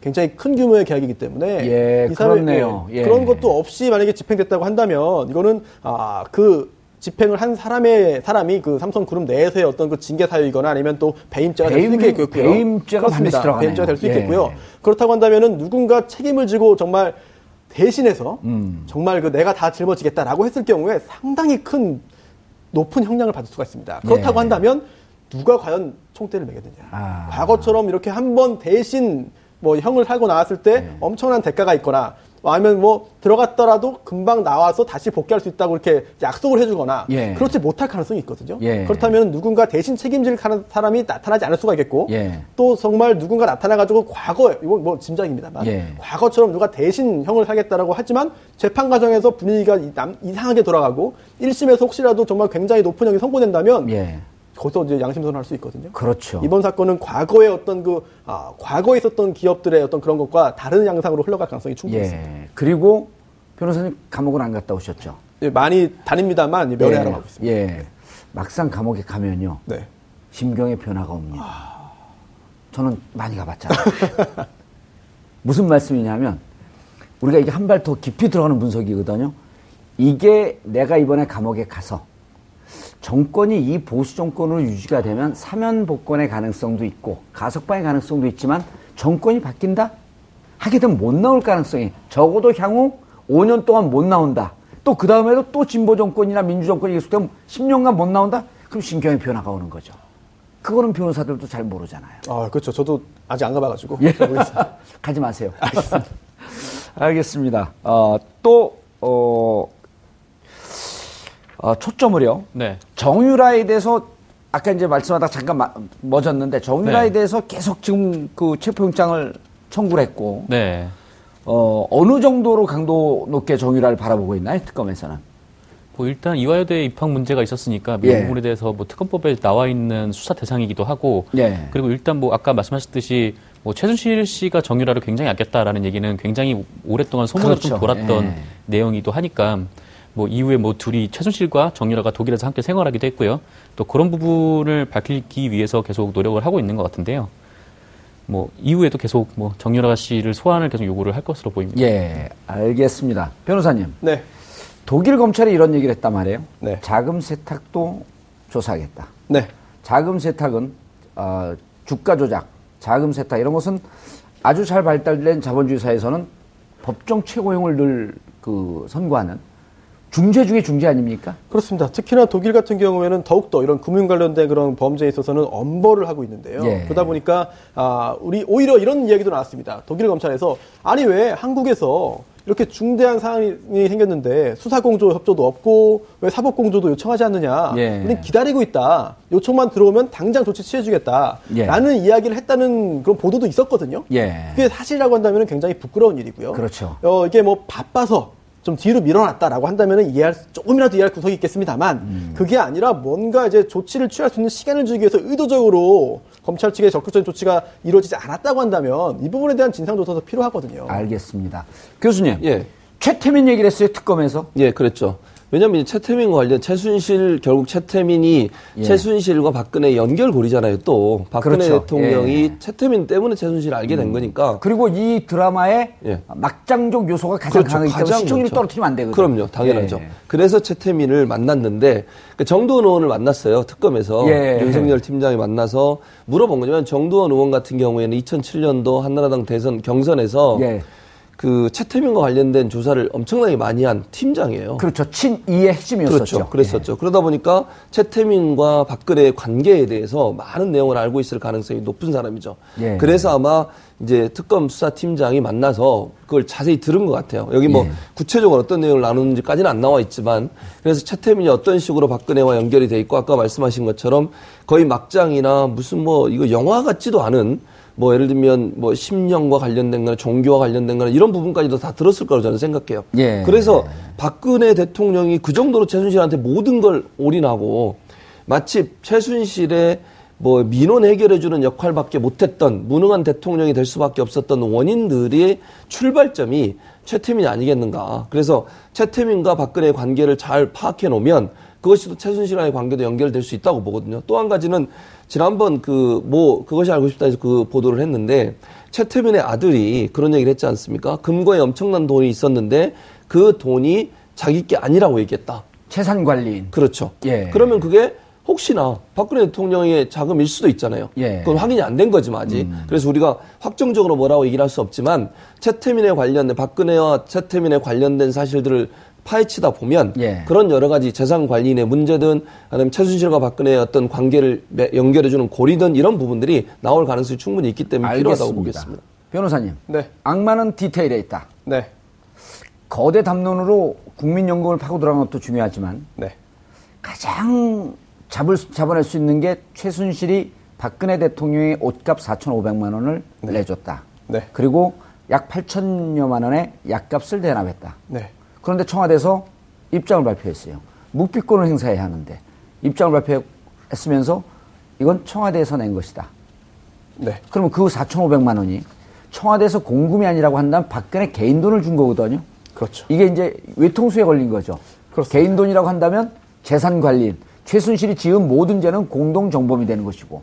굉장히 큰 규모의 계약이기 때문에 예, 그렇네요. 예. 그런 것도 없이 만약에 집행됐다고 한다면 이거는 아 그 집행을 한 사람의 사람이 그 삼성그룹 내에서의 어떤 그 징계 사유이거나 아니면 또 배임죄가 될수 배임- 있겠고요. 배임죄가 반드시 그렇습니다. 들어가네요. 배임죄가 될수 예. 있겠고요. 그렇다고 한다면은 누군가 책임을 지고 정말 대신해서 음. 정말 그 내가 다 짊어지겠다라고 했을 경우에 상당히 큰 높은 형량을 받을 수가 있습니다. 그렇다고 네. 한다면 누가 과연 총대를 매겠느냐. 아. 과거처럼 이렇게 한번 대신 뭐 형을 살고 나왔을 때 네. 엄청난 대가가 있거나 아니면 뭐 들어갔더라도 금방 나와서 다시 복귀할 수 있다고 이렇게 약속을 해주거나 예. 그렇지 못할 가능성이 있거든요. 예. 그렇다면 누군가 대신 책임질 사람이 나타나지 않을 수가 있겠고 예. 또 정말 누군가 나타나가지고 과거 이건 뭐 짐작입니다만 예. 과거처럼 누가 대신 형을 하겠다라고 하지만 재판 과정에서 분위기가 이- 이상하게 돌아가고 1심에서 혹시라도 정말 굉장히 높은 형이 선고된다면 예. 거기서 이제 양심선언 할 수 있거든요. 그렇죠. 이번 사건은 과거의 어떤 그 아, 과거에 있었던 기업들의 어떤 그런 것과 다른 양상으로 흘러갈 가능성이 충분히 있습니다. 예. 그리고 변호사님 감옥은 안 갔다 오셨죠? 예, 많이 다닙니다만 면회하러 가고 있습니다. 예. 막상 감옥에 가면요. 네. 심경의 변화가 옵니다. 저는 많이 가봤잖아요. 무슨 말씀이냐면 우리가 이게 한 발 더 깊이 들어가는 분석이거든요. 이게 내가 이번에 감옥에 가서 정권이 이 보수 정권으로 유지가 되면 사면 복권의 가능성도 있고 가석방의 가능성도 있지만 정권이 바뀐다? 하게 되면 못 나올 가능성이 적어도 향후 5년 동안 못 나온다. 또 그 다음에도 또 진보 정권이나 민주 정권이 계속되면 10년간 못 나온다? 그럼 신경의 변화가 오는 거죠. 그거는 변호사들도 잘 모르잖아요. 아, 그렇죠. 저도 아직 안 가봐가지고. 예. 가지 마세요. 알겠습니다. 어, 또, 어, 어, 초점을요. 네. 정유라에 대해서 아까 이제 말씀하다 잠깐 마- 멎었는데 정유라에 네. 대해서 계속 지금 그 체포영장을 청구를 했고 네. 어, 어느 정도로 강도 높게 정유라를 바라보고 있나요? 특검에서는. 뭐 일단 이화여대 입학 문제가 있었으니까 예. 이 부분에 대해서 뭐 특검법에 나와 있는 수사 대상이기도 하고 예. 그리고 일단 뭐 아까 말씀하셨듯이 뭐 최순실 씨가 정유라를 굉장히 아꼈다라는 얘기는 굉장히 오랫동안 소문으로 좀 그렇죠. 돌았던 예. 내용이기도 하니까 뭐 이후에 뭐 둘이 최순실과 정유라가 독일에서 함께 생활하기도 했고요. 또 그런 부분을 밝히기 위해서 계속 노력을 하고 있는 것 같은데요. 뭐 이후에도 계속 뭐 정유라 씨를 소환을 계속 요구를 할 것으로 보입니다. 예, 알겠습니다. 변호사님, 네. 독일 검찰이 이런 얘기를 했단 말이에요. 네. 자금 세탁도 조사하겠다. 네. 자금 세탁은 어, 주가 조작, 자금 세탁 이런 것은 아주 잘 발달된 자본주의 사회에서는 법정 최고형을 늘 그 선고하는 중죄 중에 중죄 아닙니까? 그렇습니다. 특히나 독일 같은 경우에는 더욱더 이런 금융 관련된 그런 범죄에 있어서는 엄벌을 하고 있는데요. 예. 그러다 보니까 아, 우리 오히려 이런 이야기도 나왔습니다. 독일 검찰에서 아니 왜 한국에서 이렇게 중대한 사안이 생겼는데 수사공조 협조도 없고 왜 사법공조도 요청하지 않느냐. 예. 우리는 기다리고 있다. 요청만 들어오면 당장 조치 취해주겠다. 예. 라는 이야기를 했다는 그런 보도도 있었거든요. 예. 그게 사실이라고 한다면 굉장히 부끄러운 일이고요. 그렇죠. 어, 이게 뭐 바빠서 좀 뒤로 밀어놨다라고 한다면 이해할, 조금이라도 이해할 구석이 있겠습니다만, 음. 그게 아니라 뭔가 이제 조치를 취할 수 있는 시간을 주기 위해서 의도적으로 검찰 측의 적극적인 조치가 이루어지지 않았다고 한다면 이 부분에 대한 진상 조사도 필요하거든요. 알겠습니다. 교수님, 예. 최태민 얘기를 했어요 특검에서. 예, 그랬죠. 왜냐하면 이제 최태민과 관련 최순실 결국 최태민이 예. 최순실과 박근혜 연결고리잖아요. 또 박근혜 그렇죠. 대통령이 예. 최태민 때문에 최순실을 알게 된 거니까. 그리고 이 드라마의 예. 막장적 요소가 가장 그렇죠. 강하기 때문에 가장 시청률이 많죠. 떨어뜨리면 안 되거든요. 그럼요, 당연하죠. 예. 그래서 최태민을 만났는데 그 정두원 의원을 만났어요 특검에서 예. 윤석열 팀장이 만나서 물어본 거냐면 정두원 의원 같은 경우에는 2007년도 한나라당 대선 경선에서 예. 그 최태민과 관련된 조사를 엄청나게 많이 한 팀장이에요. 그렇죠. 친이의 핵심이었었죠. 그렇죠. 그랬었죠. 그러다 보니까 최태민과 박근혜의 관계에 대해서 많은 내용을 알고 있을 가능성이 높은 사람이죠. 예. 그래서 아마 이제 특검 수사팀장이 만나서 그걸 자세히 들은 것 같아요. 여기 뭐 예. 구체적으로 어떤 내용을 나누는지까지는 안 나와 있지만 그래서 최태민이 어떤 식으로 박근혜와 연결이 돼 있고 아까 말씀하신 것처럼 거의 막장이나 무슨 뭐 이거 영화 같지도 않은 뭐 예를 들면 뭐 심령과 관련된 거나 종교와 관련된 거나 이런 부분까지도 다 들었을 거라고 저는 생각해요. 예. 그래서 박근혜 대통령이 그 정도로 최순실한테 모든 걸 올인하고 마치 최순실의 뭐 민원 해결해 주는 역할밖에 못했던 무능한 대통령이 될 수밖에 없었던 원인들의 출발점이 최태민이 아니겠는가. 그래서 최태민과 박근혜의 관계를 잘 파악해 놓으면 그것이 또 최순실과의 관계도 연결될 수 있다고 보거든요. 또 한 가지는 지난번 그 뭐 그것이 알고 싶다 해서 그 보도를 했는데 최태민의 아들이 그런 얘기를 했지 않습니까? 금고에 엄청난 돈이 있었는데 그 돈이 자기 게 아니라고 얘기했다. 재산 관리인. 그렇죠. 예. 그러면 그게 혹시나 박근혜 대통령의 자금일 수도 있잖아요. 예. 그건 확인이 안 된 거지만 아직. 그래서 우리가 확정적으로 뭐라고 얘기를 할 수 없지만 최태민에 관련된 박근혜와 최태민에 관련된 사실들을 파헤치다 보면 예. 그런 여러 가지 재산 관리인의 문제든 아니면 최순실과 박근혜의 어떤 관계를 매- 연결해 주는 고리든 이런 부분들이 나올 가능성이 충분히 있기 때문에 필요하다고 보겠습니다. 변호사님, 네. 악마는 디테일에 있다. 네. 거대 담론으로 국민연금을 파고 들어간 것도 중요하지만 네. 가장 잡을 수- 잡아낼 수 있는 게 최순실이 박근혜 대통령의 옷값 4,500만 원을 내줬다. 네. 그리고 약 8천여만 원의 약값을 대납했다. 네. 그런데 청와대에서 입장을 발표했어요. 묵비권을 행사해야 하는데 입장을 발표했으면서 이건 청와대에서 낸 것이다. 네. 그러면 그 4,500만 원이 청와대에서 공금이 아니라고 한다면 박근혜 개인 돈을 준 거거든요. 그렇죠. 이게 이제 외통수에 걸린 거죠. 그렇습니다. 개인 돈이라고 한다면 재산 관리인 최순실이 지은 모든 죄는 공동 정범이 되는 것이고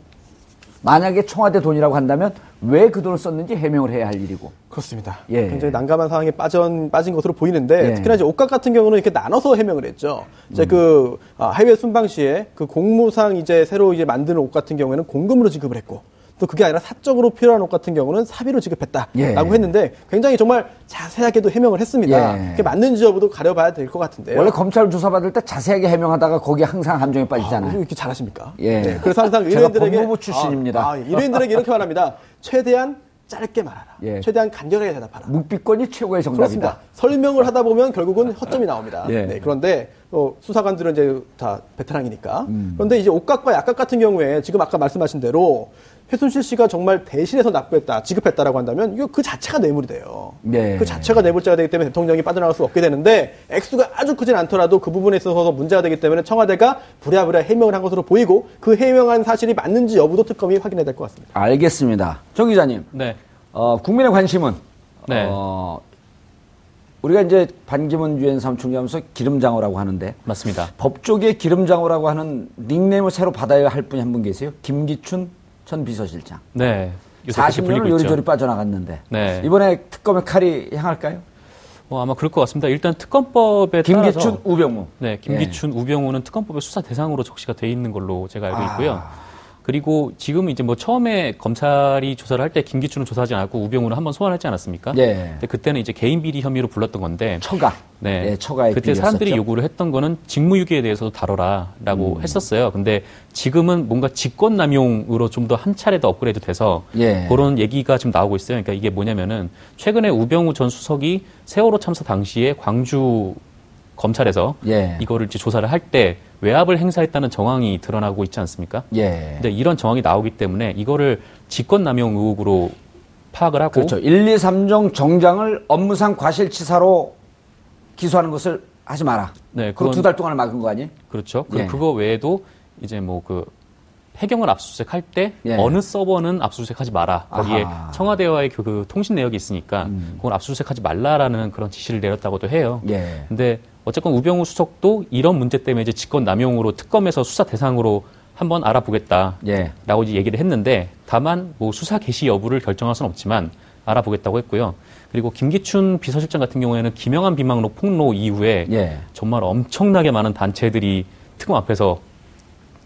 만약에 청와대 돈이라고 한다면 왜 그 돈을 썼는지 해명을 해야 할 일이고 그렇습니다. 예. 굉장히 난감한 상황에 빠진, 빠진 것으로 보이는데 예. 특히나 이제 옷값 같은 경우는 이렇게 나눠서 해명을 했죠. 이제 음. 그 아, 해외 순방 시에 그 공무상 이제 새로 이제 만드는 옷 같은 경우에는 공금으로 지급을 했고 또 그게 아니라 사적으로 필요한 옷 같은 경우는 사비로 지급했다라고 예. 했는데 굉장히 정말 자세하게도 해명을 했습니다. 예. 그게 맞는지 여부도 가려봐야 될 것 같은데요. 원래 검찰 조사받을 때 자세하게 해명하다가 거기 항상 함정에 아, 빠지잖아요. 이렇게 잘하십니까? 예. 네, 그래서 항상 의뢰인들에게 법무부 출신입니다. 아, 아, 의뢰인들에게 이렇게 말합니다. 최대한 짧게 말하라. 예. 최대한 간결하게 대답하라. 묵비권이 최고의 그렇습니다. 정답이다. 설명을 하다 보면 결국은 허점이 나옵니다. 예. 네, 그런데 어, 수사관들은 이제 다 베테랑이니까. 음. 그런데 이제 옷값과 약값 같은 경우에 지금 아까 말씀하신 대로 최순실 씨가 정말 대신해서 납부했다, 지급했다라고 한다면 이거 그 자체가 뇌물이 돼요. 네. 그 자체가 뇌물죄가 되기 때문에 대통령이 빠져나갈 수 없게 되는데 액수가 아주 크진 않더라도 그 부분에 있어서 문제가 되기 때문에 청와대가 부랴부랴 해명을 한 것으로 보이고 그 해명한 사실이 맞는지 여부도 특검이 확인해야 될 것 같습니다. 알겠습니다. 정 기자님, 네. 어, 국민의 관심은 네. 어, 우리가 이제 반기문 유엔 사무총장하면서 기름장어라고 하는데 맞습니다. 법조계 기름장어라고 하는 닉네임을 새로 받아야 할 분이 한 분 계세요. 김기춘 전 비서실장. 네. 요새 그렇게 40년을 불리고 있죠. 요리조리 빠져나갔는데 네. 이번에 특검의 칼이 향할까요? 어, 아마 그럴 것 같습니다. 일단 특검법에 김기춘, 따라서 우병우. 네, 김기춘, 우병우는 특검법의 수사 대상으로 적시가 돼 있는 걸로 제가 알고 아. 있고요. 그리고 지금 이제 뭐 처음에 검찰이 조사를 할 때 김기춘은 조사하지 않았고 우병우는 한번 소환하지 않았습니까? 예. 근데 그때는 이제 개인 비리 혐의로 불렀던 건데 처가. 네. 예, 처가의 그때 사람들이 비리였었죠. 요구를 했던 거는 직무유기에 대해서도 다뤄라라고 음. 했었어요. 근데 지금은 뭔가 직권 남용으로 좀 더 한 차례 더 업그레이드 돼서 예. 그런 얘기가 지금 나오고 있어요. 그러니까 이게 뭐냐면은 최근에 우병우 전 수석이 세월호 참사 당시에 광주 검찰에서 예. 이거를 이제 조사를 할 때 외압을 행사했다는 정황이 드러나고 있지 않습니까? 예. 근데 이런 정황이 나오기 때문에 이거를 직권남용 의혹으로 파악을 하고 그렇죠. 1, 2, 3정 정장을 업무상 과실치사로 기소하는 것을 하지 마라. 네, 그건- 두달 동안 막은 거 아니에요? 그렇죠. 그리고 예. 그거 외에도 이제 뭐그 해경을 압수수색 할 때 예. 어느 서버는 압수수색하지 마라. 거기에 아하. 음. 청와대와의 그, 그 통신 내역이 있으니까 그건 압수수색하지 말라라는 그런 지시를 내렸다고도 해요. 예. 근데 어쨌건 우병우 수석도 이런 문제 때문에 이제 직권 남용으로 특검에서 수사 대상으로 한번 알아보겠다라고 예. 이제 얘기를 했는데 다만 뭐 수사 개시 여부를 결정할 수는 없지만 알아보겠다고 했고요. 그리고 김기춘 비서실장 같은 경우에는 김영한 비망록 폭로 이후에 예. 정말 엄청나게 많은 단체들이 특검 앞에서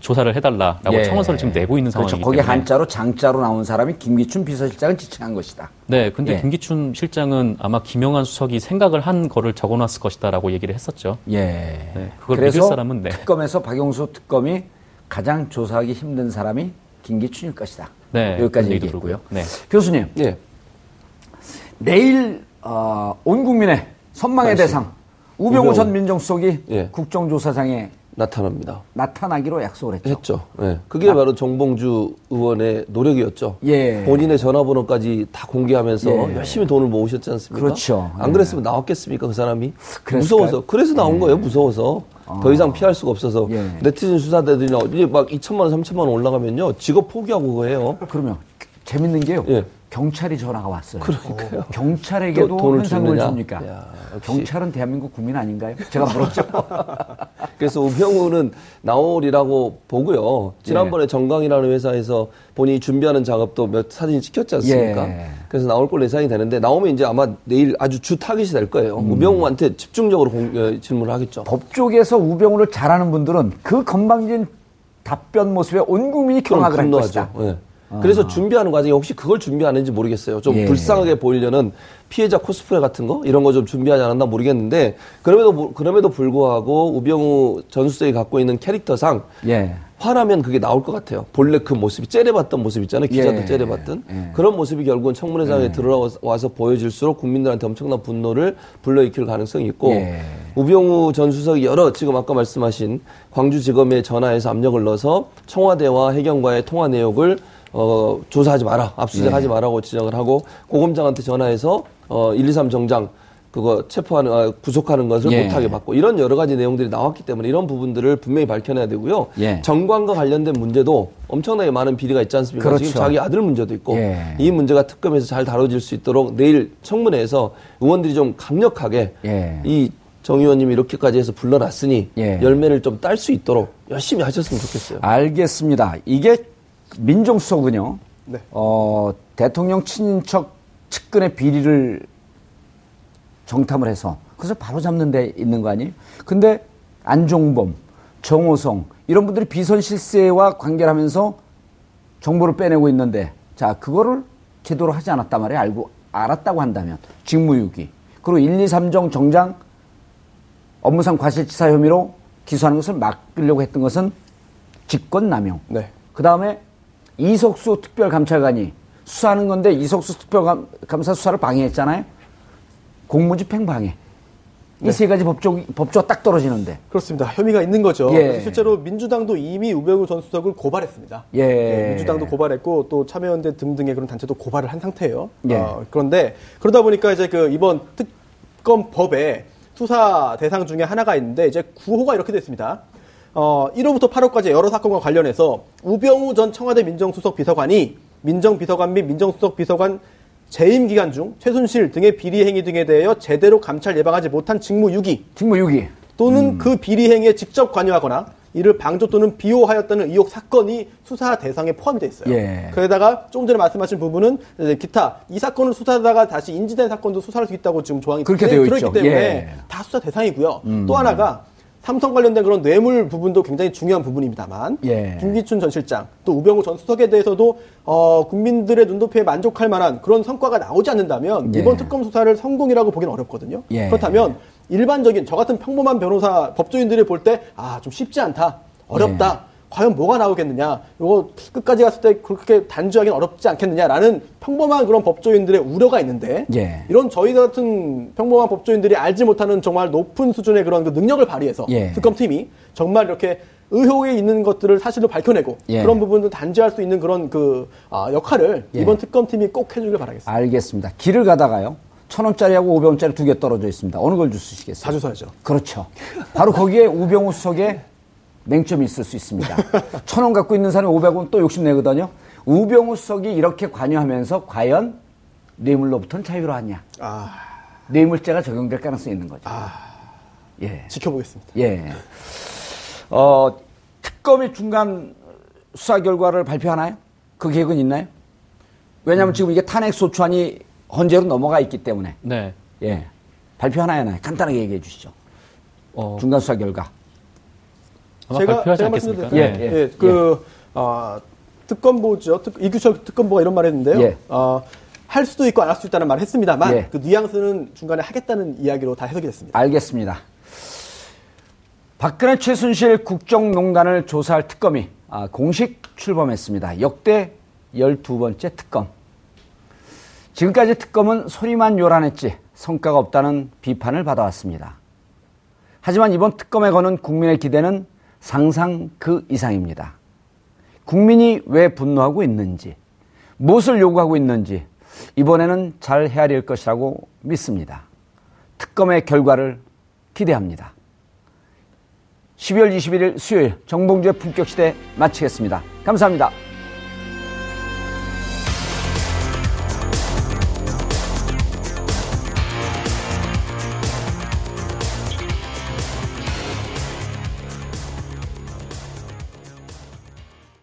조사를 해달라라고 예. 청원서를 지금 내고 있는 상황이기 그렇죠. 거기 때문에 한자로 장자로 나온 사람이 김기춘 비서실장을 지칭한 것이다. 네, 근데 예. 김기춘 실장은 아마 김영한 수석이 생각을 한 거를 적어놨을 것이다라고 얘기를 했었죠. 예. 네, 그걸 그래서 믿을 사람은 네. 특검에서 박영수 특검이 가장 조사하기 힘든 사람이 김기춘일 것이다. 네, 여기까지 얘기했고요. 네. 교수님, 예. 내일 어, 온 국민의 선망의. 대상 우병우 우병우. 전 민정수석이 예. 국정조사장에 나타납니다. 나타나기로 약속을 했죠. 했죠. 예. 그게 바로 정봉주 의원의 노력이었죠. 예. 본인의 전화번호까지 다 공개하면서 예. 열심히 돈을 모으셨지 않습니까? 그렇죠. 안 예. 그랬으면 나왔겠습니까, 그 사람이? 그랬을까요? 무서워서. 그래서 나온 거예요, 무서워서. 더 이상 피할 수가 없어서. 예. 네티즌 수사대들이 막 2천만 원, 3천만 원 올라가면요. 직업 포기하고 그거 해요. 그러면 재밌는 게요. 예. 경찰이 전화가 왔어요. 그러니까요. 경찰에게도 또 돈을 현상금을. 줍니까? 야. 경찰은 대한민국 국민 아닌가요? 제가 물었죠. 그래서 우병우는 나올이라고 보고요. 지난번에 정강이라는 회사에서 본인이 준비하는 작업도 몇 사진이 찍혔지 않습니까? 예. 그래서 나올 걸로 예상이 되는데 나오면 이제 아마 내일 아주 주 타깃이 될 거예요. 음. 우병우한테 집중적으로 공- 어, 질문을 하겠죠. 법 쪽에서 우병우를 잘하는 분들은 그 건방진 답변 모습에 온 국민이 경악을 한 것이다. 예. 그래서 준비하는 과정에 혹시 그걸 준비하는지 모르겠어요. 좀 예. 불쌍하게 보이려는 피해자 코스프레 같은 거 이런 거 좀 준비하지 않았나 모르겠는데 그럼에도 부- 그럼에도 불구하고 우병우 전 수석이 갖고 있는 캐릭터상 예. 화나면 그게 나올 것 같아요. 본래 그 모습이 째려봤던 모습 있잖아요. 기자들 예. 째려봤던 예. 그런 모습이 결국은 청문회장에 들어와서 보여질수록 국민들한테 엄청난 분노를 불러일으킬 가능성이 있고 예. 우병우 전 수석이 여러 지금 아까 말씀하신 광주지검에 전화해서 압력을 넣어서 청와대와 해경과의 통화 내역을 어, 조사하지 마라, 압수수색하지 마라고 지적을 하고 고검장한테 전화해서 어, 1, 2, 3 정장 그거 체포하는 아, 구속하는 것을 예. 못하게 받고 이런 여러 가지 내용들이 나왔기 때문에 이런 부분들을 분명히 밝혀내야 되고요. 예. 정관과 관련된 문제도 엄청나게 많은 비리가 있지 않습니까? 그렇죠. 지금 자기 아들 문제도 있고 예. 이 문제가 특검에서 잘 다뤄질 수 있도록 내일 청문회에서 의원들이 좀 강력하게 예. 이정 의원님이 이렇게까지 해서 불러놨으니 예. 열매를 좀 딸 수 있도록 열심히 하셨으면 좋겠어요. 알겠습니다. 이게 민정수석은요. 네. 어, 대통령 친인척 측근의 비리를 정탐을 해서 그래서 바로 잡는 데 있는 거 아니에요? 근데 안종범, 정호성 이런 분들이 비선 실세와 관계를 하면서 정보를 빼내고 있는데 자 그거를 제대로 하지 않았단 말이에요. 알고 알았다고 한다면 직무유기 그리고 1, 2, 3정 정장 업무상 과실치사 혐의로 기소하는 것을 막으려고 했던 것은 직권남용. 네. 그 다음에 이석수 특별감찰관이 수사하는 건데 이석수 특별감사 수사를 방해했잖아요. 공무집행 방해. 이세 가지 법조, 법조가 딱 떨어지는데. 그렇습니다. 혐의가 있는 거죠. 예. 실제로 민주당도 이미 우병우 전 수석을 고발했습니다. 예. 민주당도 고발했고 또 참여연대 등등의 그런 단체도 고발을 한 상태예요. 예. 어, 그런데 그러다 보니까 이제 그 이번 특검법에 수사 대상 중에 하나가 있는데 이제 구호가 이렇게 됐습니다. 어, 1호부터 8호까지 여러 사건과 관련해서 우병우 전 청와대 민정수석 비서관이 민정비서관 및 민정수석 비서관 재임 기간 중 최순실 등의 비리 행위 등에 대하여 제대로 감찰 예방하지 못한 직무 유기 직무 유기. 또는 그 비리 행위에 직접 관여하거나 이를 방조 또는 비호하였다는 의혹 사건이 수사 대상에 포함이 돼 있어요. 예. 그러다가 조금 전에 말씀하신 부분은 기타 이 사건을 수사하다가 다시 인지된 사건도 수사할 수 있다고 지금 조항이 그렇게 돼- 되어 있죠. 때문에 예. 음. 다 수사 대상이고요. 또 하나가 삼성 관련된 그런 뇌물 부분도 굉장히 중요한 부분입니다만 예. 김기춘 전 실장 또 우병우 전 수석에 대해서도 어, 국민들의 눈높이에 만족할 만한 그런 성과가 나오지 않는다면 예. 이번 특검 수사를 성공이라고 보기는 어렵거든요. 예. 그렇다면 일반적인 저 같은 평범한 변호사 법조인들이 볼 때 아 좀 쉽지 않다 어렵다 예. 과연 뭐가 나오겠느냐 이거 끝까지 갔을 때 그렇게 단주하기는 어렵지 않겠느냐라는 평범한 그런 법조인들의 우려가 있는데 예. 이런 저희 같은 평범한 법조인들이 알지 못하는 정말 높은 수준의 그런 그 능력을 발휘해서 예. 특검팀이 정말 이렇게 의혹이 있는 것들을 사실로 밝혀내고 예. 그런 부분을 단죄할 수 있는 그런 그 아, 역할을 예. 이번 특검팀이 꼭 해주길 바라겠습니다. 알겠습니다. 길을 가다가요. 천 원짜리하고 오백 원짜리 두 개 떨어져 있습니다. 어느 걸 주시겠어요? 자주 써야죠. 그렇죠. 바로 거기에 우병우 수석의 맹점이 있을 수 있습니다. 천 원 갖고 있는 사람이 500원 또 욕심내거든요. 우병우 수석이 이렇게 관여하면서 과연 뇌물로부터는 자유로웠냐. 아, 뇌물죄가 적용될 가능성이 있는 거죠. 예. 지켜보겠습니다. 예. 어, 특검의 중간 수사 결과를 발표하나요? 그 계획은 있나요? 왜냐하면 지금 이게 탄핵 소추안이 헌재로 넘어가 있기 때문에. 네. 예. 발표하나요? 하나요? 간단하게 얘기해 주시죠. 어, 중간 수사 결과. 제가 제가? 말씀드렸죠. 예, 예, 예, 그 아, 특검보죠. 특, 이규철 특검보가 이런 말을 했는데요. 예. 어, 할 수도 있고 안 할 수도 있다는 말을 했습니다만 예. 그 뉘앙스는 중간에 하겠다는 이야기로 다 해석이 됐습니다. 알겠습니다. 박근혜 최순실 국정농단을 조사할 특검이 아, 공식 출범했습니다. 역대 12번째 특검. 지금까지 특검은 소리만 요란했지 성과가 없다는 비판을 받아왔습니다. 하지만 이번 특검에 거는 국민의 기대는 상상 그 이상입니다. 국민이 왜 분노하고 있는지, 무엇을 요구하고 있는지 이번에는 잘 헤아릴 것이라고 믿습니다. 특검의 결과를 기대합니다. 12월 21일 수요일 정봉주의 품격시대 마치겠습니다. 감사합니다.